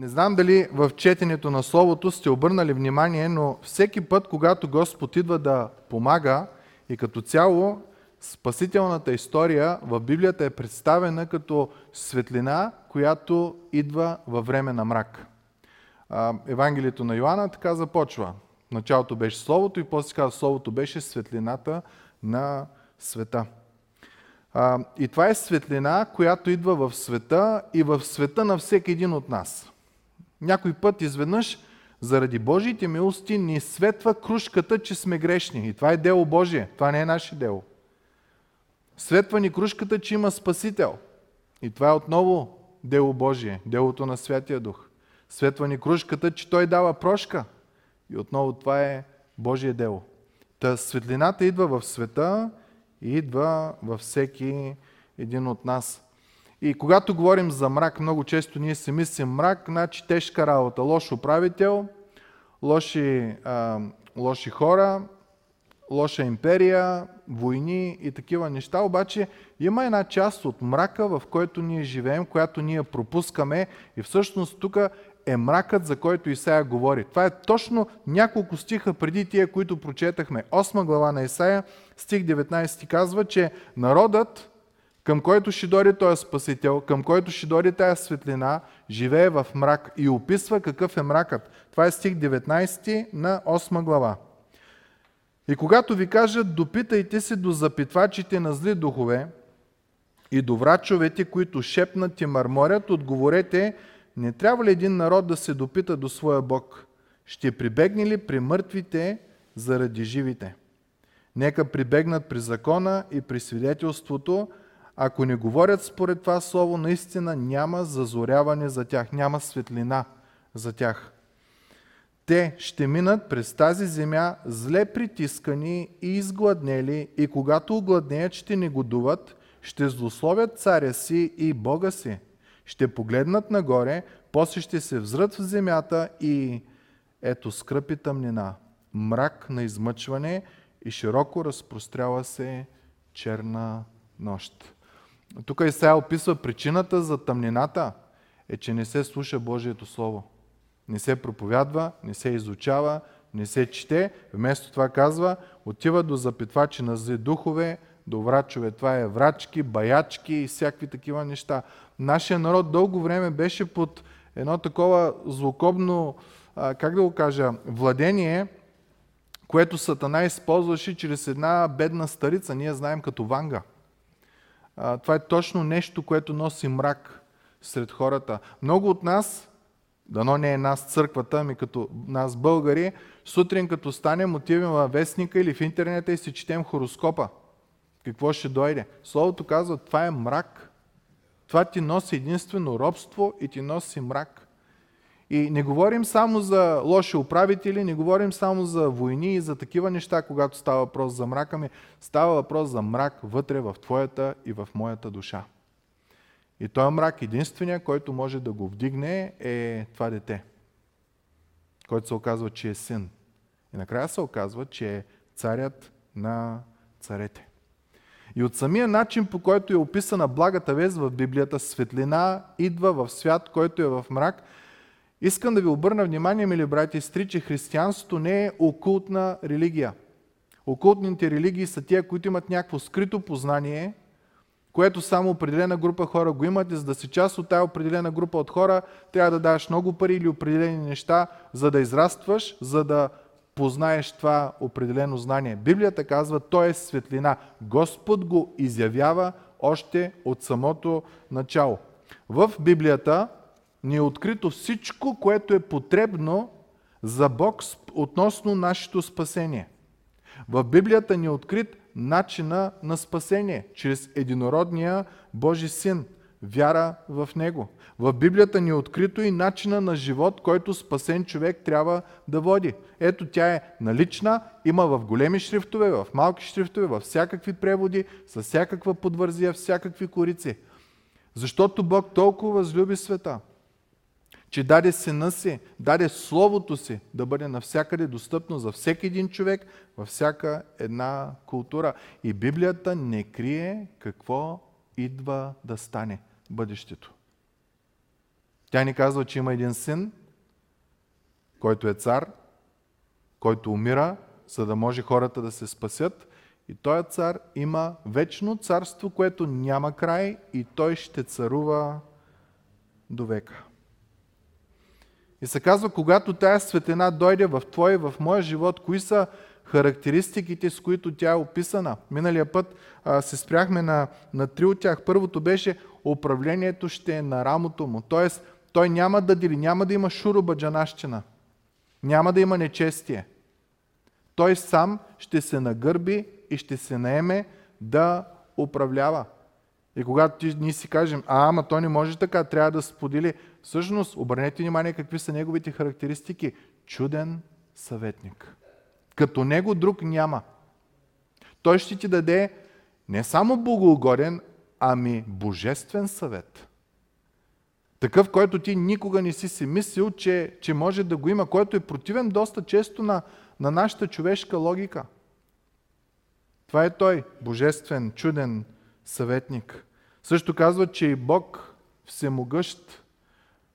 Не знам дали в четенето на Словото сте обърнали внимание, но всеки път, когато Господ идва да помага и като цяло спасителната история в Библията е представена като светлина, която идва във време на мрак. Евангелието на Йоанна така започва. Началото беше Словото и после казва Словото беше светлината на света. И това е светлина, която идва в света и в света на всеки един от нас. Някой път изведнъж заради Божиите милости ни светва кружката, че сме грешни. И това е дело Божие. Това не е наше дело. Светва ни кружката, че има Спасител. И това е отново дело Божие, делото на Святия Дух. Светва ни кружката, че Той дава прошка. И отново това е Божие дело. Та светлината идва в света и идва във всеки един от нас. И когато говорим за мрак, много често ние си мислим мрак, значи тежка работа, лош управител, лоши, а, лоши хора, лоша империя, войни и такива неща, обаче има една част от мрака, в който ние живеем, която ние пропускаме и всъщност тук е мракът, за който Исаия говори. Това е точно няколко стиха преди тия, които прочетахме. 8 глава на Исаия, стих 19 казва, че народът, към който ще дойде този спасител, към който ще дойде тая светлина, живее в мрак и описва какъв е мракът. Това е стих 19 на 8 глава. И когато ви кажат, допитайте се до запитвачите на зли духове и до врачовете, които шепнат и мърморят, отговорете, не трябва ли един народ да се допита до своя Бог? Ще прибегне ли при мъртвите заради живите? Нека прибегнат при закона и при свидетелството, ако не говорят според това слово, наистина няма зазоряване за тях, няма светлина за тях. Те ще минат през тази земя зле притискани и изгладнели и когато огладнеят ще негодуват, ще злословят царя си и Бога си. Ще погледнат нагоре, после ще се взрат в земята и ето скръпи тъмнина, мрак на измъчване и широко разпростряла се черна нощ. Тук Исаия описва причината за тъмнината е, че не се слуша Божието Слово. Не се проповядва, не се изучава, не се чете. Вместо това казва, отива до запитвачи на зли духове, до врачове. Това е врачки, баячки и всякакви такива неща. Нашия народ дълго време беше под едно такова злокобно, как да го кажа, владение, което Сатана използваше чрез една бедна старица, ние знаем като Ванга. Това е точно нещо, което носи мрак сред хората. Много от нас, дано не е нас църквата, ами като нас българи, сутрин като станем, отиваме във вестника или в интернета и си четем хороскопа. Какво ще дойде? Словото казва, това е мрак. Това ти носи единствено робство и ти носи мрак. И не говорим само за лоши управители, не говорим само за войни и за такива неща, когато става въпрос за мрака ми. Става въпрос за мрак вътре в твоята и в моята душа. И този мрак, единствения, който може да го вдигне, е това дете, който се оказва, че е син. И накрая се оказва, че е царят на царете. И от самия начин, по който е описана благата вест в Библията, светлина идва в свят, който е в мрак – Искам да ви обърна внимание, мили брати и сестри, че християнството не е окултна религия. Окултните религии са тия, които имат някакво скрито познание, което само определена група хора го имат и за да си част от тази определена група от хора, трябва да даваш много пари или определени неща, за да израстваш, за да познаеш това определено знание. Библията казва, то е светлина. Господ го изявява още от самото начало. В Библията ни е открито всичко, което е потребно за Бог относно нашето спасение. В Библията ни е открит начина на спасение, чрез единородния Божи Син, вяра в Него. В Библията ни е открито и начина на живот, който спасен човек трябва да води. Ето тя е налична, има в големи шрифтове, в малки шрифтове, в всякакви преводи, с всякаква подвързия, всякакви корици. Защото Бог толкова възлюби света, че даде сина си, даде Словото си да бъде навсякъде достъпно за всеки един човек, във всяка една култура. И Библията не крие какво идва да стане бъдещето. Тя ни казва, че има един син, който е цар, който умира, за да може хората да се спасят. И този цар има вечно царство, което няма край и той ще царува до века. И се казва, когато тая светлина дойде в твой и в моя живот, кои са характеристиките, с които тя е описана. Миналия път а, се спряхме на, на три от тях. Първото беше управлението ще е на рамото му. Тоест, той няма да дели, няма да има шурубаджанащина. Няма да има нечестие. Той сам ще се нагърби и ще се наеме да управлява. И когато ние си кажем, а, ама той не може така, трябва да сподели. Всъщност, обърнете внимание какви са неговите характеристики. Чуден съветник. Като него друг няма. Той ще ти даде не само богоугоден, ами божествен съвет. Такъв, който ти никога не си си мислил, че, че може да го има, който е противен доста често на, на нашата човешка логика. Това е той, божествен, чуден съветник. Също казва, че и Бог всемогъщ.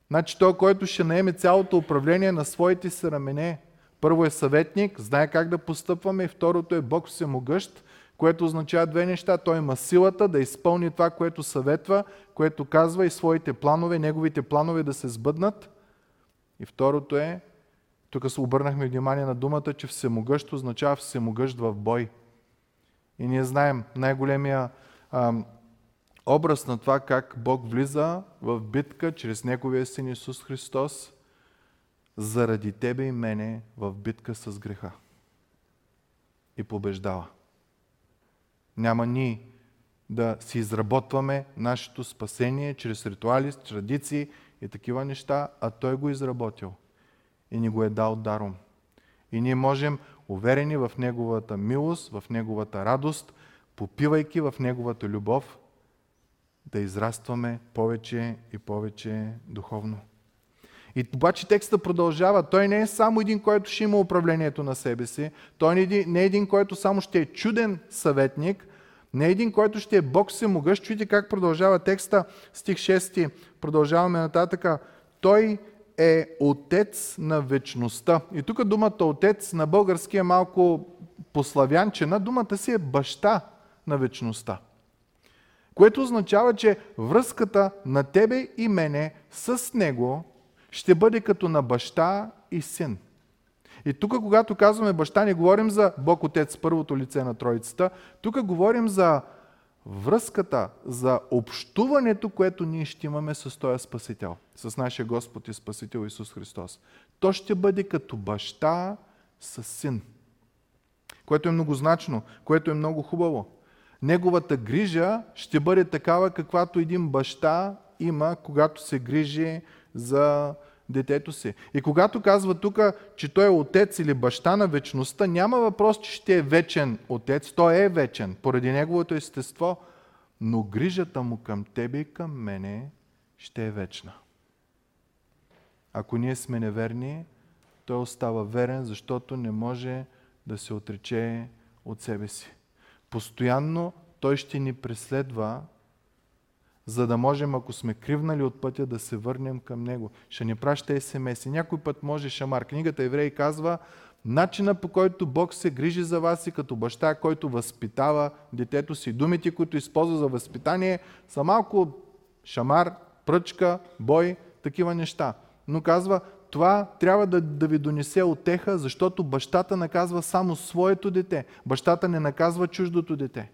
Значи той, който ще наеме цялото управление на своите си рамене. Първо е съветник, знае как да постъпваме и второто е Бог всемогъщ, което означава две неща. Той има силата да изпълни това, което съветва, което казва и своите планове, неговите планове да се сбъднат. И второто е, тук се обърнахме внимание на думата, че всемогъщ означава всемогъщ в бой. И ние знаем най-големия образ на това как Бог влиза в битка чрез Неговия Син Исус Христос заради тебе и мене в битка с греха. И побеждава. Няма ни да си изработваме нашето спасение чрез ритуали, традиции и такива неща, а Той го е изработил и ни го е дал даром. И ние можем, уверени в Неговата милост, в Неговата радост, попивайки в Неговата любов, да израстваме повече и повече духовно. И обаче текста продължава. Той не е само един, който ще има управлението на себе си. Той не е един, който само ще е чуден съветник. Не е един, който ще е Бог всемогъщ. Чуйте как продължава текста, стих 6. Продължаваме нататък. Той е отец на вечността. И тук думата отец на български е малко пославянчена. Думата си е баща на вечността. Което означава, че връзката на тебе и мене с него ще бъде като на баща и син. И тук, когато казваме баща, не говорим за Бог Отец, първото лице на Троицата. Тук говорим за връзката, за общуването, което ние ще имаме с този Спасител, с нашия Господ и Спасител Исус Христос. То ще бъде като баща с син. Което е многозначно, което е много хубаво. Неговата грижа ще бъде такава, каквато един баща има, когато се грижи за детето си. И когато казва тук, че той е отец или баща на вечността, няма въпрос, че ще е вечен отец. Той е вечен, поради неговото естество. Но грижата му към тебе и към мене ще е вечна. Ако ние сме неверни, той остава верен, защото не може да се отрече от себе си. Постоянно той ще ни преследва, за да можем, ако сме кривнали от пътя, да се върнем към Него. Ще ни праща СМС. И някой път може шамар. Книгата Евреи казва, начина по който Бог се грижи за вас и като баща, който възпитава детето си. Думите, които използва за възпитание, са малко шамар, пръчка, бой, такива неща. Но казва, това трябва да, да ви донесе отеха, защото бащата наказва само своето дете. Бащата не наказва чуждото дете.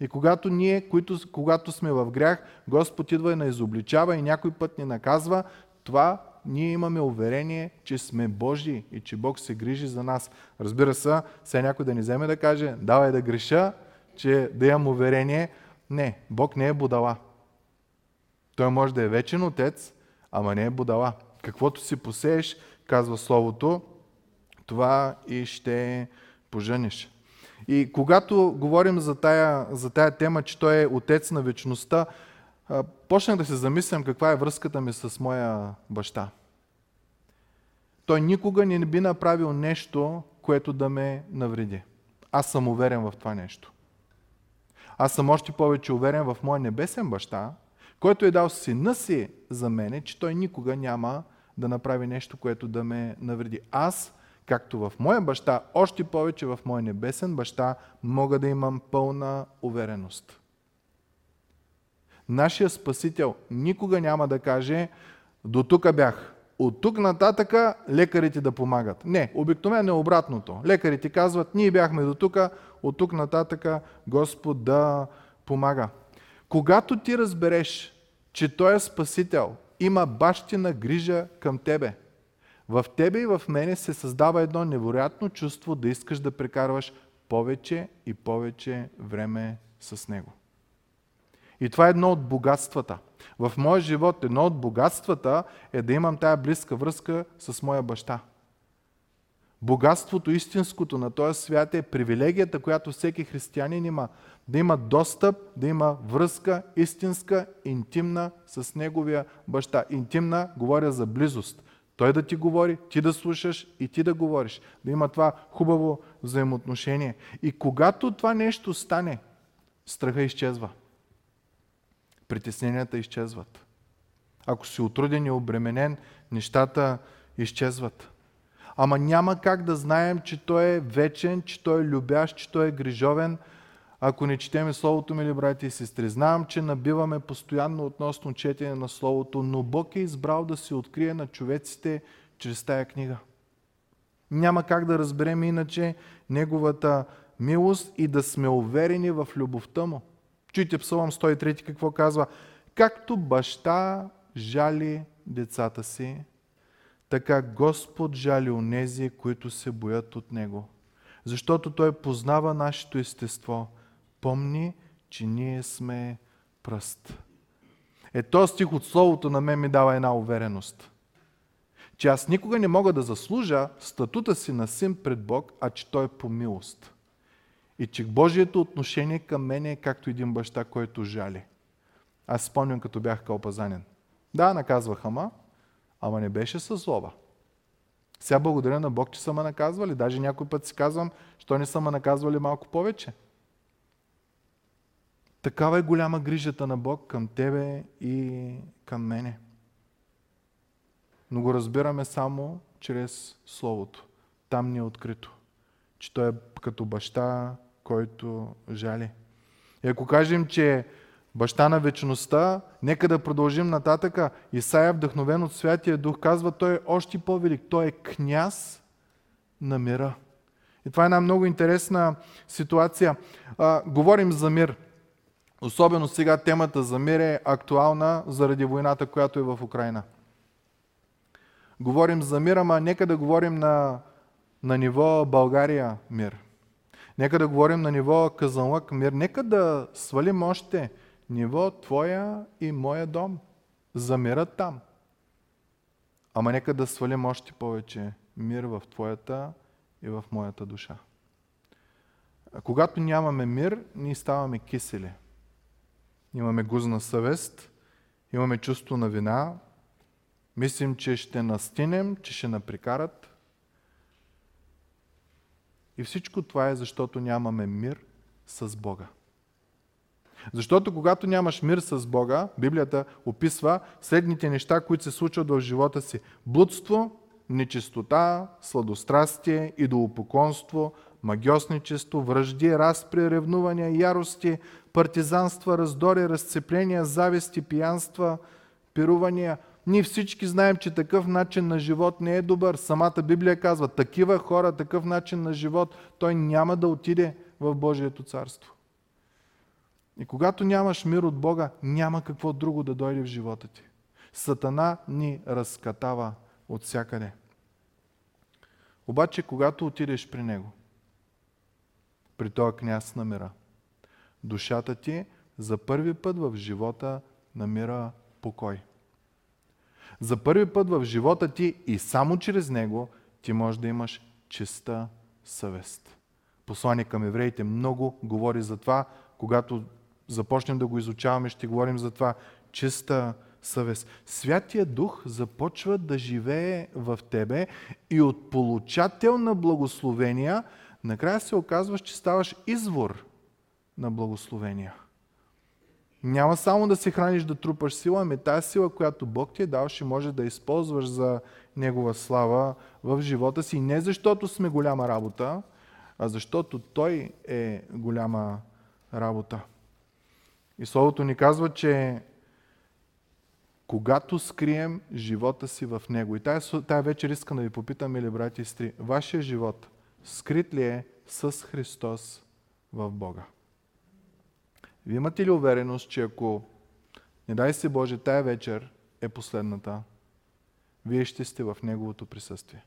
И когато ние, които, когато сме в грях, Господ идва и на изобличава и някой път ни наказва, това ние имаме уверение, че сме Божии и че Бог се грижи за нас. Разбира се, сега някой да ни вземе да каже, давай да греша, че да имам уверение. Не, Бог не е будала. Той може да е вечен отец, ама не е будала. Каквото си посееш, казва Словото, това и ще пожениш. И когато говорим за тая, за тая тема, че той е отец на вечността, почнах да се замислям каква е връзката ми с моя баща. Той никога не би направил нещо, което да ме навреди. Аз съм уверен в това нещо. Аз съм още повече уверен в моя небесен баща, който е дал сина си за мене, че той никога няма да направи нещо, което да ме навреди. Аз, както в моя баща, още повече в моя небесен баща, мога да имам пълна увереност. Нашия Спасител никога няма да каже, до тук бях, от тук нататъка лекарите да помагат. Не, обикновено е обратното. Лекарите казват, ние бяхме до тук, от тук нататъка Господ да помага. Когато ти разбереш, че Той е Спасител, има бащина грижа към тебе, в тебе и в мене се създава едно невероятно чувство да искаш да прекарваш повече и повече време с Него. И това е едно от богатствата. В моя живот едно от богатствата е да имам тая близка връзка с моя баща. Богатството, истинското на този свят е привилегията, която всеки християнин има. Да има достъп, да има връзка истинска, интимна с неговия баща. Интимна, говоря за близост. Той да ти говори, ти да слушаш и ти да говориш. Да има това хубаво взаимоотношение. И когато това нещо стане, страха изчезва притесненията изчезват. Ако си отруден и обременен, нещата изчезват. Ама няма как да знаем, че Той е вечен, че Той е любящ, че Той е грижовен, ако не четеме Словото, мили брати и сестри. Знам, че набиваме постоянно относно четене на Словото, но Бог е избрал да се открие на човеците чрез тая книга. Няма как да разберем иначе Неговата милост и да сме уверени в любовта Му. Чуйте Псалом 103 какво казва. Както баща жали децата си, така Господ жали онези, които се боят от Него. Защото Той познава нашето естество. Помни, че ние сме пръст. Е, този стих от Словото на мен ми дава една увереност. Че аз никога не мога да заслужа статута си на син пред Бог, а че Той е по милост. И че Божието отношение към мен е както един баща, който жали. Аз спомням, като бях кълпазанен. Да, наказваха ма, ама не беше със злоба. Сега благодаря на Бог, че са ме наказвали. Даже някой път си казвам, що не са ме наказвали малко повече. Такава е голяма грижата на Бог към тебе и към мене. Но го разбираме само чрез Словото. Там ни е открито, че Той е като баща, който жали. И ако кажем, че баща на вечността, нека да продължим нататъка. Исаия, вдъхновен от Святия Дух, казва, той е още по-велик. Той е княз на мира. И това е една много интересна ситуация. А, говорим за мир. Особено сега темата за мир е актуална заради войната, която е в Украина. Говорим за мир, ама нека да говорим на, на ниво България мир. Нека да говорим на ниво Казанлък мир. Нека да свалим още ниво твоя и моя дом. За мира там. Ама нека да свалим още повече мир в твоята и в моята душа. Когато нямаме мир, ние ставаме кисели. Имаме гузна съвест, имаме чувство на вина, мислим, че ще настинем, че ще наприкарат, и всичко това е защото нямаме мир с Бога. Защото когато нямаш мир с Бога, Библията описва следните неща, които се случват в живота си. Блудство, нечистота, сладострастие, идолопоклонство, магиосничество, връжди, разпри, ревнувания, ярости, партизанства, раздори, разцепления, зависти, пиянства, пирувания – ние всички знаем, че такъв начин на живот не е добър. Самата Библия казва, такива хора, такъв начин на живот, той няма да отиде в Божието царство. И когато нямаш мир от Бога, няма какво друго да дойде в живота ти. Сатана ни разкатава от всякъде. Обаче, когато отидеш при Него, при този княз на мира, душата ти за първи път в живота намира покой. За първи път в живота ти и само чрез него ти можеш да имаш чиста съвест. Послание към евреите много говори за това. Когато започнем да го изучаваме, ще говорим за това. Чиста съвест. Святия Дух започва да живее в тебе и от получател на благословения накрая се оказваш, че ставаш извор на благословения. Няма само да се храниш да трупаш сила, ами тази сила, която Бог ти е дал, ще може да използваш за Негова слава в живота си. Не защото сме голяма работа, а защото Той е голяма работа. И Словото ни казва, че когато скрием живота си в Него. И тая, тая вечер искам да ви попитам, или брати и сестри, вашия живот скрит ли е с Христос в Бога? Вие имате ли увереност, че ако, не дай се Боже, тая вечер е последната, вие ще сте в Неговото присъствие?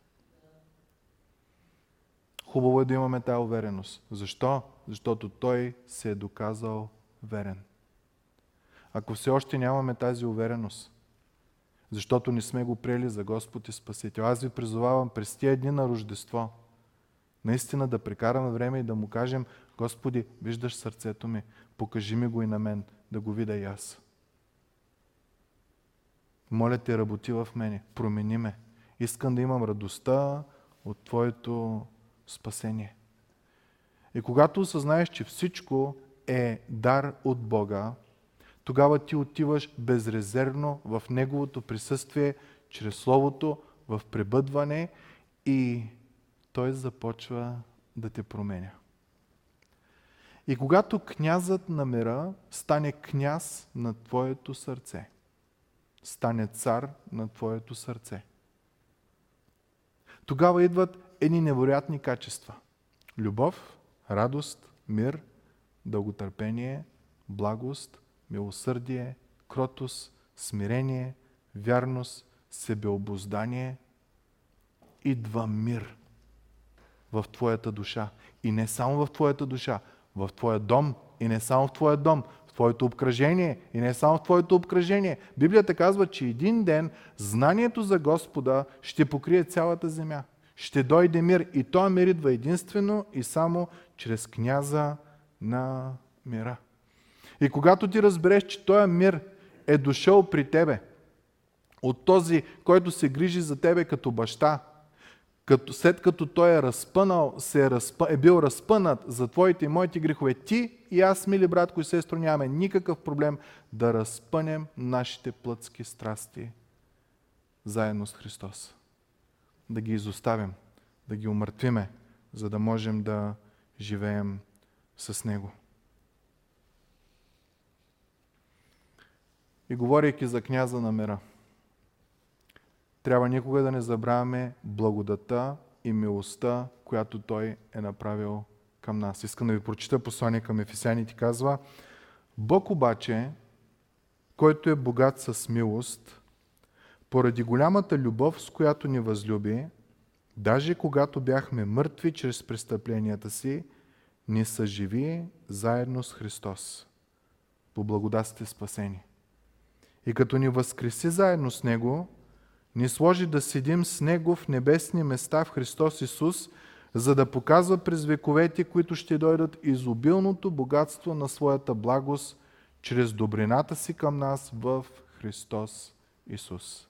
Хубаво е да имаме тая увереност. Защо? Защото Той се е доказал верен. Ако все още нямаме тази увереност, защото не сме го приели за Господ и Спасител, аз ви призовавам през тия дни на Рождество, наистина да прекараме време и да му кажем, Господи, виждаш сърцето ми, покажи ми го и на мен, да го видя и аз. Моля те, работи в мене, промени ме. Искам да имам радостта от Твоето спасение. И когато осъзнаеш, че всичко е дар от Бога, тогава ти отиваш безрезервно в Неговото присъствие, чрез Словото, в пребъдване и Той започва да те променя. И когато князът на мира стане княз на твоето сърце, стане цар на твоето сърце, тогава идват едни невероятни качества. Любов, радост, мир, дълготърпение, благост, милосърдие, кротост, смирение, вярност, себеобоздание. Идва мир в твоята душа. И не само в твоята душа, в твоя дом и не само в твоя дом, в твоето обкръжение и не само в твоето обкръжение. Библията казва, че един ден знанието за Господа ще покрие цялата земя. Ще дойде мир и той мир идва единствено и само чрез княза на мира. И когато ти разбереш, че този мир е дошъл при тебе, от този, който се грижи за тебе като баща, като, след като той е разпънал, се е, разпъ, е бил разпънат за твоите и моите грехове, ти и аз, мили братко и сестро, нямаме никакъв проблем да разпънем нашите плътски страсти заедно с Христос. Да ги изоставим, да ги умъртвиме, за да можем да живеем с Него. И говорейки за княза на мира – трябва никога да не забравяме благодата и милостта, която Той е направил към нас. Искам да ви прочита послание към Ефесяни ти казва Бог обаче, който е богат с милост, поради голямата любов, с която ни възлюби, даже когато бяхме мъртви чрез престъпленията си, ни съживи заедно с Христос. По благодат сте спасени. И като ни възкреси заедно с Него, ни сложи да седим с Него в небесни места в Христос Исус, за да показва през вековете, които ще дойдат изобилното богатство на своята благост, чрез добрината си към нас в Христос Исус.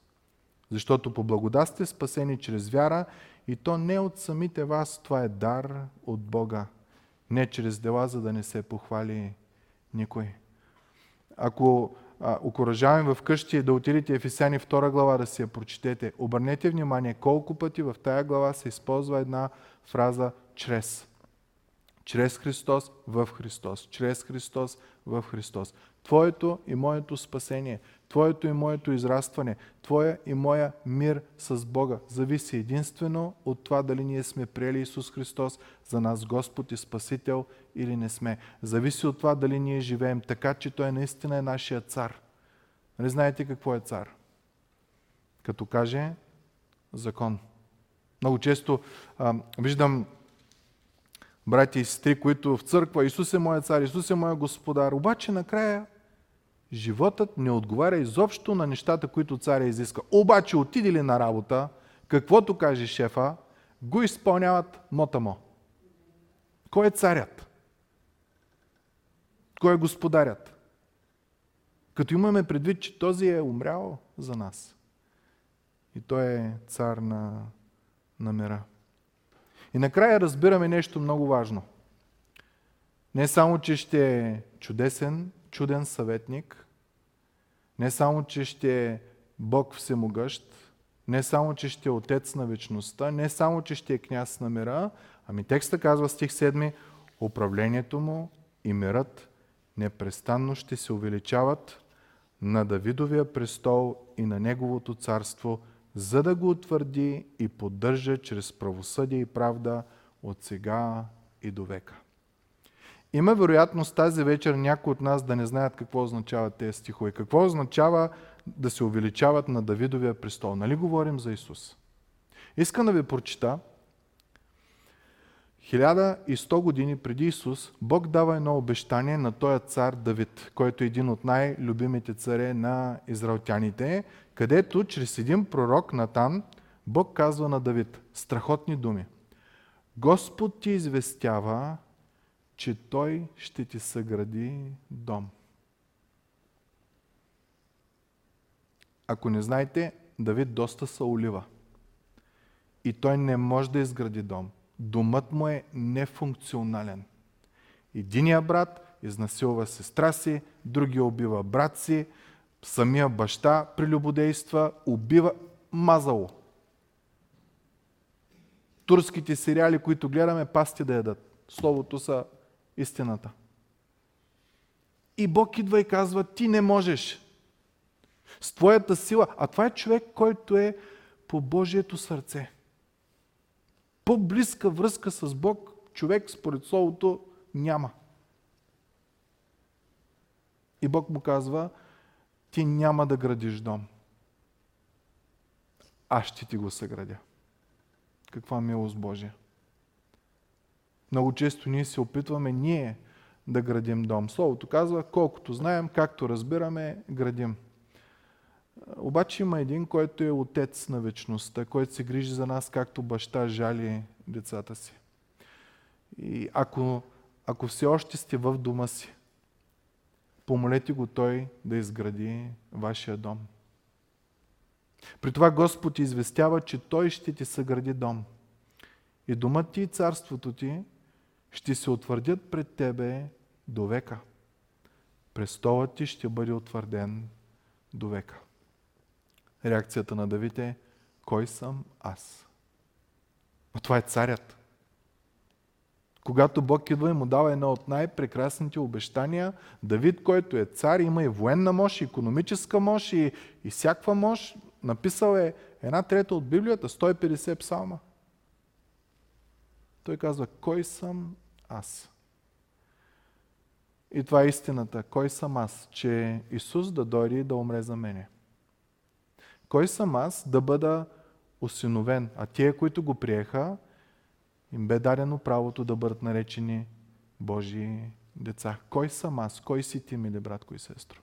Защото по благодат сте спасени чрез вяра и то не от самите вас, това е дар от Бога. Не чрез дела, за да не се похвали никой. Ако окоръжавам вкъщи да отидете Ефесяни 2 глава да си я прочетете. Обърнете внимание колко пъти в тая глава се използва една фраза чрез. Чрез Христос, в Христос. Чрез Христос, в Христос. Твоето и моето спасение, Твоето и моето израстване, Твоя и моя мир с Бога зависи единствено от това дали ние сме приели Исус Христос за нас Господ и Спасител или не сме. Зависи от това дали ние живеем така, че Той наистина е нашия цар. Нали знаете какво е цар? Като каже закон. Много често а, виждам брати и сестри, които в църква Исус е моя цар, Исус е моя господар, обаче накрая животът не отговаря изобщо на нещата, които царя изиска. Обаче отиде ли на работа, каквото каже шефа, го изпълняват мотамо. Кой е царят? Кой е господарят? Като имаме предвид, че този е умрял за нас. И той е цар на, на мира. И накрая разбираме нещо много важно. Не само, че ще е чудесен, чуден съветник, не само, че ще е Бог всемогъщ, не само, че ще е Отец на вечността, не само, че ще е княз на мира, ами текста казва стих 7, управлението му и мирът непрестанно ще се увеличават на Давидовия престол и на неговото царство, за да го утвърди и поддържа чрез правосъдие и правда от сега и до века. Има вероятност тази вечер някои от нас да не знаят какво означават тези стихове. Какво означава да се увеличават на Давидовия престол? Нали говорим за Исус? Искам да ви прочита 1100 години преди Исус, Бог дава едно обещание на този цар Давид, който е един от най-любимите царе на израелтяните, където чрез един пророк Натан, Бог казва на Давид страхотни думи. Господ ти известява, че Той ще ти съгради дом. Ако не знаете, Давид доста са олива. И той не може да изгради дом домът му е нефункционален. Единия брат изнасилва сестра си, другия убива брат си, самия баща прелюбодейства, убива мазало. Турските сериали, които гледаме, пасти да ядат. Словото са истината. И Бог идва и казва, ти не можеш. С твоята сила. А това е човек, който е по Божието сърце. По-близка връзка с Бог човек според Словото няма. И Бог му казва, ти няма да градиш дом. Аз ще ти го съградя. Каква милост Божия. Много често ние се опитваме ние да градим дом. Словото казва, колкото знаем, както разбираме, градим. Обаче има един, който е отец на вечността, който се грижи за нас, както баща жали децата си. И ако, ако все още сте в дома си, помолете го той да изгради вашия дом. При това Господ известява, че Той ще ти съгради дом. И домът ти и царството ти ще се утвърдят пред тебе до века. Престолът ти ще бъде утвърден до века. Реакцията на Давид е, кой съм аз? Но това е царят. Когато Бог идва и му дава едно от най-прекрасните обещания, Давид, който е цар, има и военна мощ, и економическа мощ, и, и всякаква мощ, написал е една трета от Библията, 150 псалма. Той казва, кой съм аз? И това е истината. Кой съм аз? Че Исус да дойде и да умре за мене. Кой съм аз да бъда осиновен? А тие, които го приеха, им бе дадено правото да бъдат наречени Божии деца. Кой съм аз? Кой си ти, мили братко и сестро?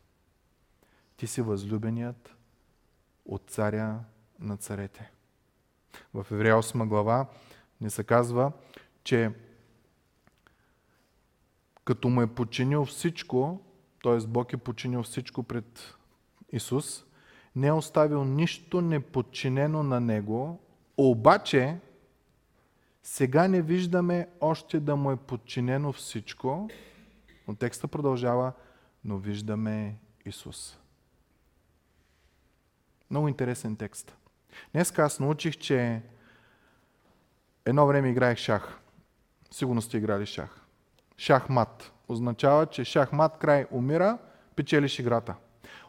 Ти си възлюбеният от царя на царете. В Еврея 8 глава ни се казва, че като му е починил всичко, т.е. Бог е починил всичко пред Исус, не е оставил нищо неподчинено на Него, обаче сега не виждаме още да му е подчинено всичко, но текста продължава, но виждаме Исус. Много интересен текст. Днес аз научих, че едно време играех шах. Сигурно сте играли шах. Шахмат. Означава, че шахмат край умира, печелиш играта.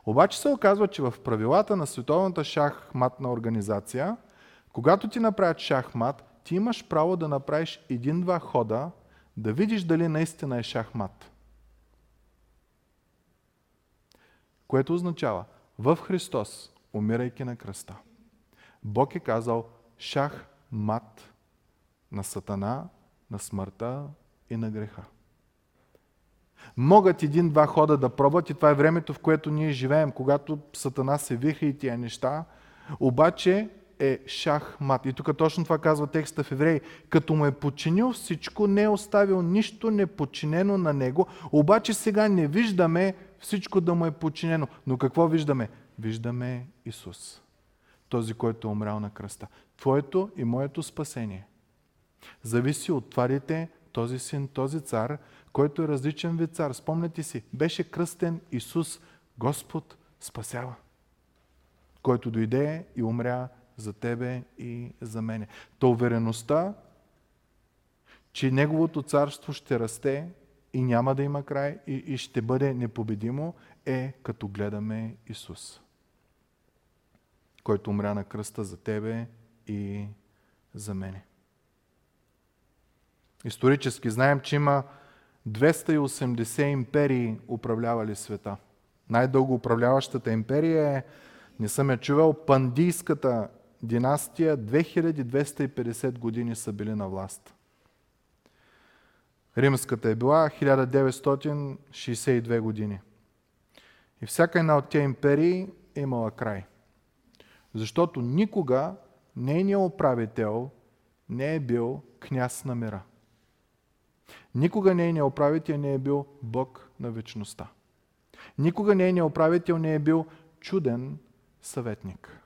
Обаче се оказва, че в правилата на Световната шахматна организация, когато ти направят шахмат, ти имаш право да направиш един-два хода, да видиш дали наистина е шахмат. Което означава, в Христос, умирайки на кръста, Бог е казал шахмат на Сатана, на смъртта и на греха могат един-два хода да пробват и това е времето, в което ние живеем, когато Сатана се виха и тия неща. Обаче е шахмат. И тук точно това казва текста в Евреи. Като му е подчинил всичко, не е оставил нищо неподчинено на него, обаче сега не виждаме всичко да му е подчинено. Но какво виждаме? Виждаме Исус. Този, който е умрял на кръста. Твоето и моето спасение зависи от тварите, този син, този цар, който е различен вид цар. Спомняте си, беше кръстен Исус, Господ спасява, който дойде и умря за тебе и за мене. Та увереността, че Неговото царство ще расте и няма да има край и, и ще бъде непобедимо, е като гледаме Исус, който умря на кръста за тебе и за мене. Исторически знаем, че има 280 империи управлявали света. Най-дълго управляващата империя е, не съм я чувал, Пандийската династия 2250 години са били на власт. Римската е била 1962 години. И всяка една от тези империи е имала край. Защото никога нейният управител не е бил княз на мира. Никога нейният управител не е бил Бог на вечността. Никога нейният управител не е бил чуден съветник.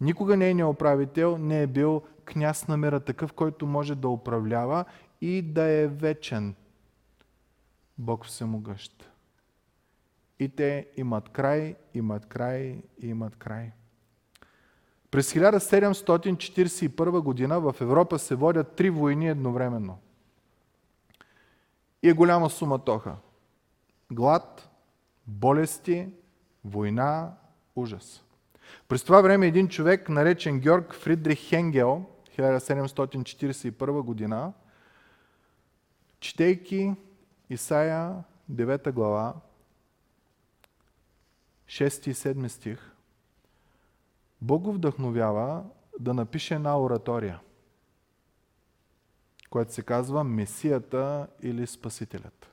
Никога нейният управител не е бил княз на мира, такъв, който може да управлява и да е вечен. Бог всемогъщ. И те имат край, имат край, имат край. През 1741 година в Европа се водят три войни едновременно. И е голяма суматоха. Глад, болести, война, ужас. През това време един човек, наречен Георг Фридрих Хенгел, 1741 година, четейки Исаия 9 глава, 6 и 7 стих, Бог го вдъхновява да напише една оратория, която се казва Месията или Спасителят.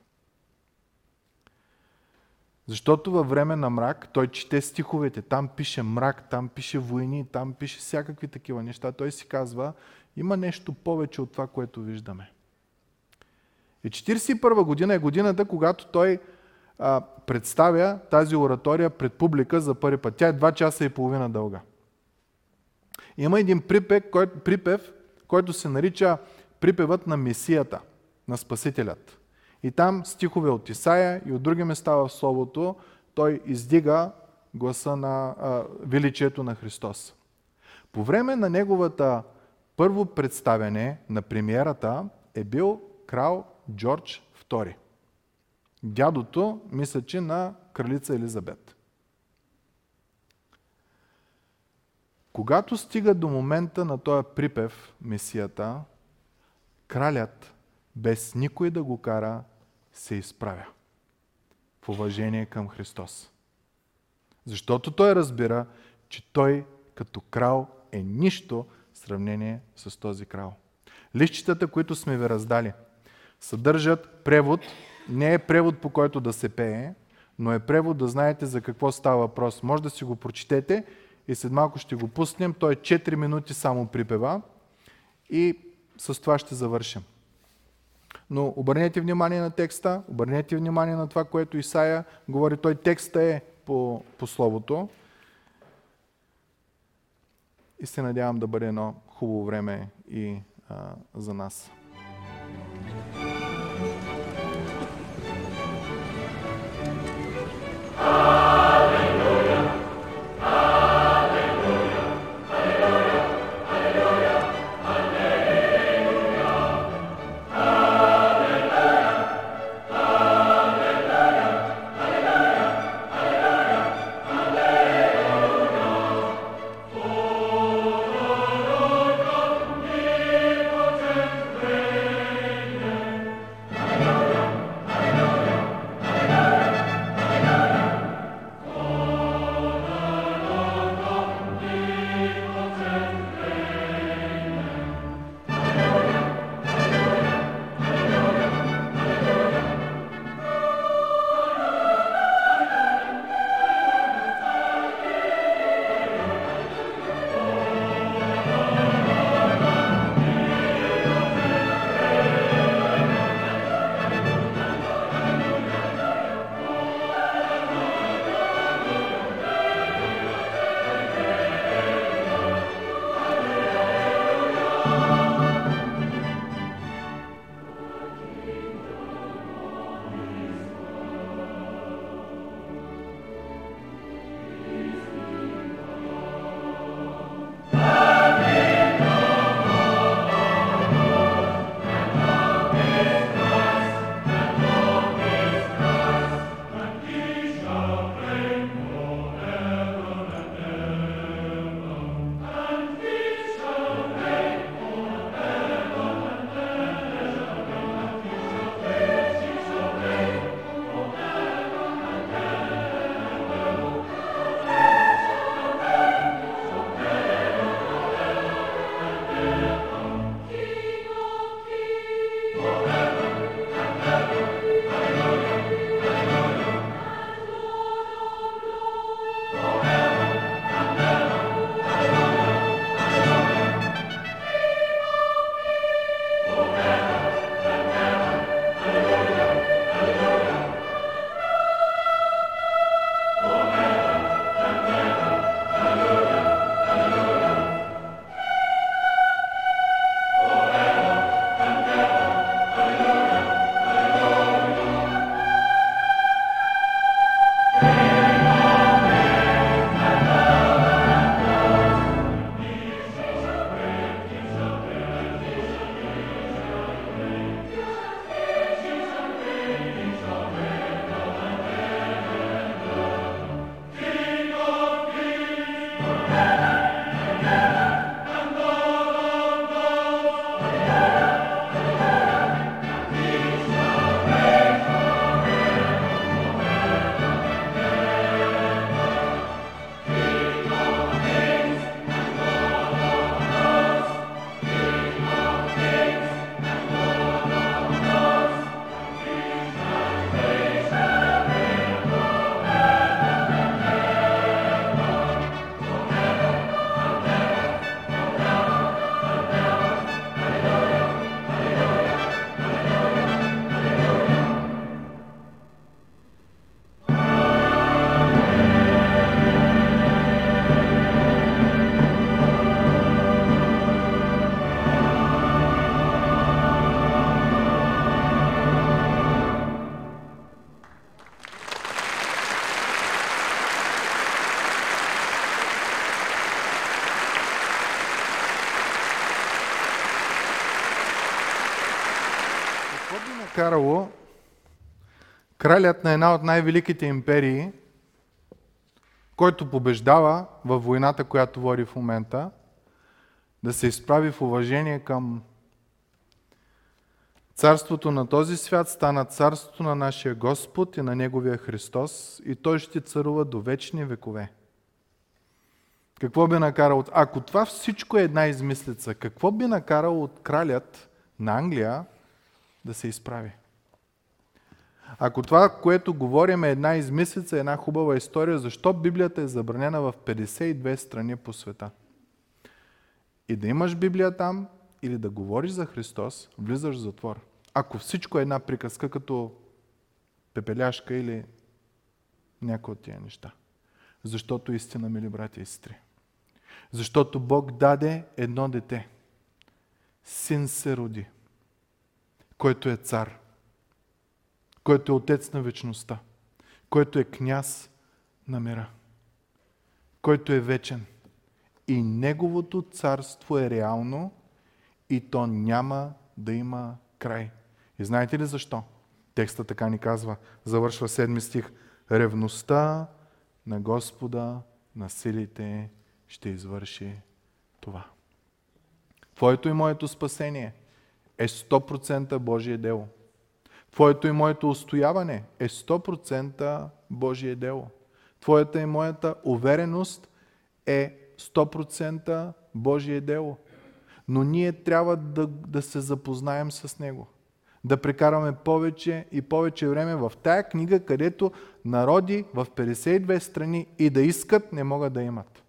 Защото във време на мрак той чете стиховете, там пише мрак, там пише войни, там пише всякакви такива неща. Той си казва, има нещо повече от това, което виждаме. И 1941 година е годината, когато той а, представя тази оратория пред публика за първи път. Тя е 2 часа и половина дълга. Има един припев, който, припев, който се нарича припевът на Месията, на Спасителят. И там стихове от Исаия и от други места в Словото той издига гласа на а, величието на Христос. По време на неговата първо представяне на премиерата е бил крал Джордж II. Дядото, мисля, че на кралица Елизабет. Когато стига до момента на този припев, Месията, кралят, без никой да го кара, се изправя в уважение към Христос. Защото той разбира, че той като крал е нищо в сравнение с този крал. Лищчетата, които сме ви раздали, съдържат превод, не е превод по който да се пее, но е превод да знаете за какво става въпрос. Може да си го прочетете и след малко ще го пуснем. Той е 4 минути само припева и с това ще завършим. Но обърнете внимание на текста, обърнете внимание на това, което Исаия говори. Той текста е по, по Словото. И се надявам да бъде едно хубаво време и а, за нас. Накарало кралят на една от най-великите империи, който побеждава във войната, която води в момента, да се изправи в уважение към Царството на този свят стана царството на нашия Господ и на Неговия Христос и Той ще царува до вечни векове. Какво би накарало? Ако това всичко е една измислица, какво би накарало от кралят на Англия да се изправи? Ако това, което говорим е една измислица, една хубава история, защо Библията е забранена в 52 страни по света? И да имаш Библия там, или да говориш за Христос, влизаш в затвор. Ако всичко е една приказка, като пепеляшка или някои от тия неща. Защото истина, мили брати и сестри. Защото Бог даде едно дете. Син се роди, който е цар, който е отец на вечността, който е княз на мира, който е вечен. И неговото царство е реално и то няма да има край. И знаете ли защо? Текста така ни казва, завършва седми стих. Ревността на Господа на силите ще извърши това. Твоето и моето спасение е 100% Божие дело. Твоето и моето устояване е 100% Божие дело. Твоята и моята увереност е 100% Божие дело. Но ние трябва да, да се запознаем с Него. Да прекараме повече и повече време в тая книга, където народи в 52 страни и да искат, не могат да имат.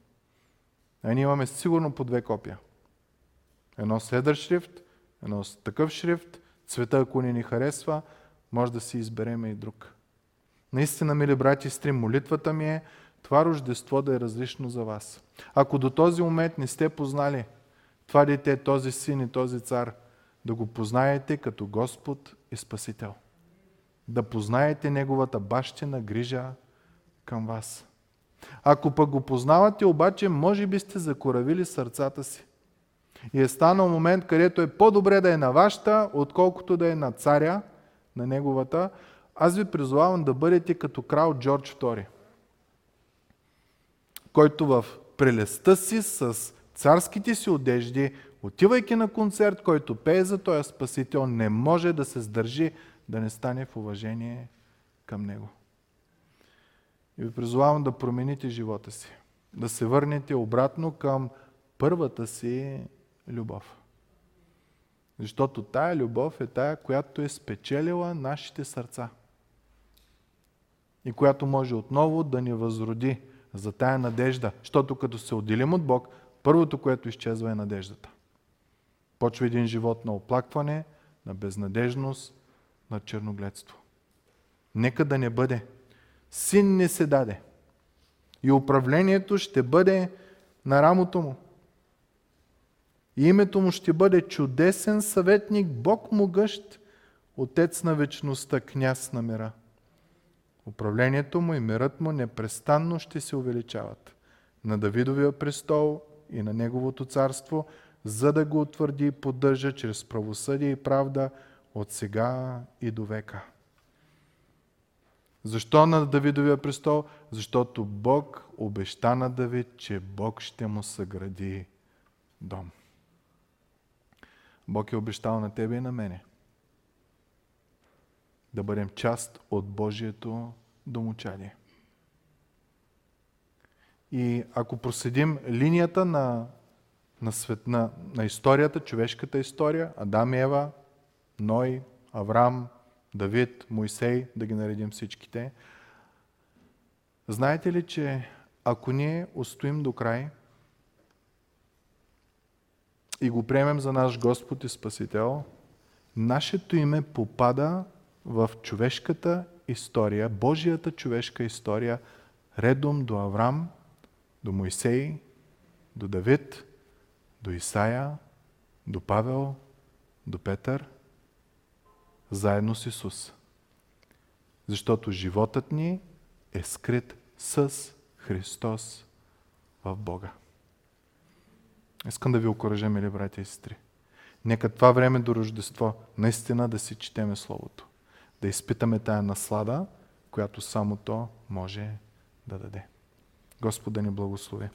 А ние имаме сигурно по две копия. Едно с шрифт, едно с такъв шрифт, цвета, ако ни ни харесва, може да си избереме и друг. Наистина, мили брати и сестри, молитвата ми е това рождество да е различно за вас. Ако до този момент не сте познали това дете, този син и този цар, да го познаете като Господ и Спасител. Да познаете Неговата бащина грижа към вас. Ако пък го познавате, обаче, може би сте закоравили сърцата си. И е станал момент, където е по-добре да е на вашата, отколкото да е на царя, на неговата. Аз ви призовавам да бъдете като крал Джордж II, който в прелеста си с царските си одежди, отивайки на концерт, който пее за този спасител, не може да се сдържи да не стане в уважение към него. И ви призовавам да промените живота си, да се върнете обратно към първата си любов. Защото тая любов е тая, която е спечелила нашите сърца. И която може отново да ни възроди за тая надежда. Защото като се отделим от Бог, първото, което изчезва е надеждата. Почва един живот на оплакване, на безнадежност, на черногледство. Нека да не бъде. Син не се даде. И управлението ще бъде на рамото му. И името му ще бъде чудесен съветник, Бог могъщ, Отец на вечността, княз на мира. Управлението му и мирът му непрестанно ще се увеличават. На Давидовия престол и на Неговото царство, за да го утвърди и поддържа чрез правосъдие и правда от сега и до века. Защо на Давидовия престол? Защото Бог обеща на Давид, че Бог ще му съгради дом. Бог е обещал на тебе и на мене да бъдем част от Божието домочадие. И ако проследим линията на, на, свет, на, на историята, човешката история, Адам и Ева, Ной, Авраам, Давид, Моисей, да ги наредим всичките, знаете ли, че ако ние устоим до край и го приемем за наш Господ и Спасител, нашето име попада в човешката история, Божията човешка история, редом до Авраам, до Моисей, до Давид, до Исаия, до Павел, до Петър, заедно с Исус. Защото животът ни е скрит с Христос в Бога. Искам да ви окоръжа, мили братя и сестри. Нека това време до Рождество наистина да си четеме Словото. Да изпитаме тая наслада, която само то може да даде. Господ да ни благослови.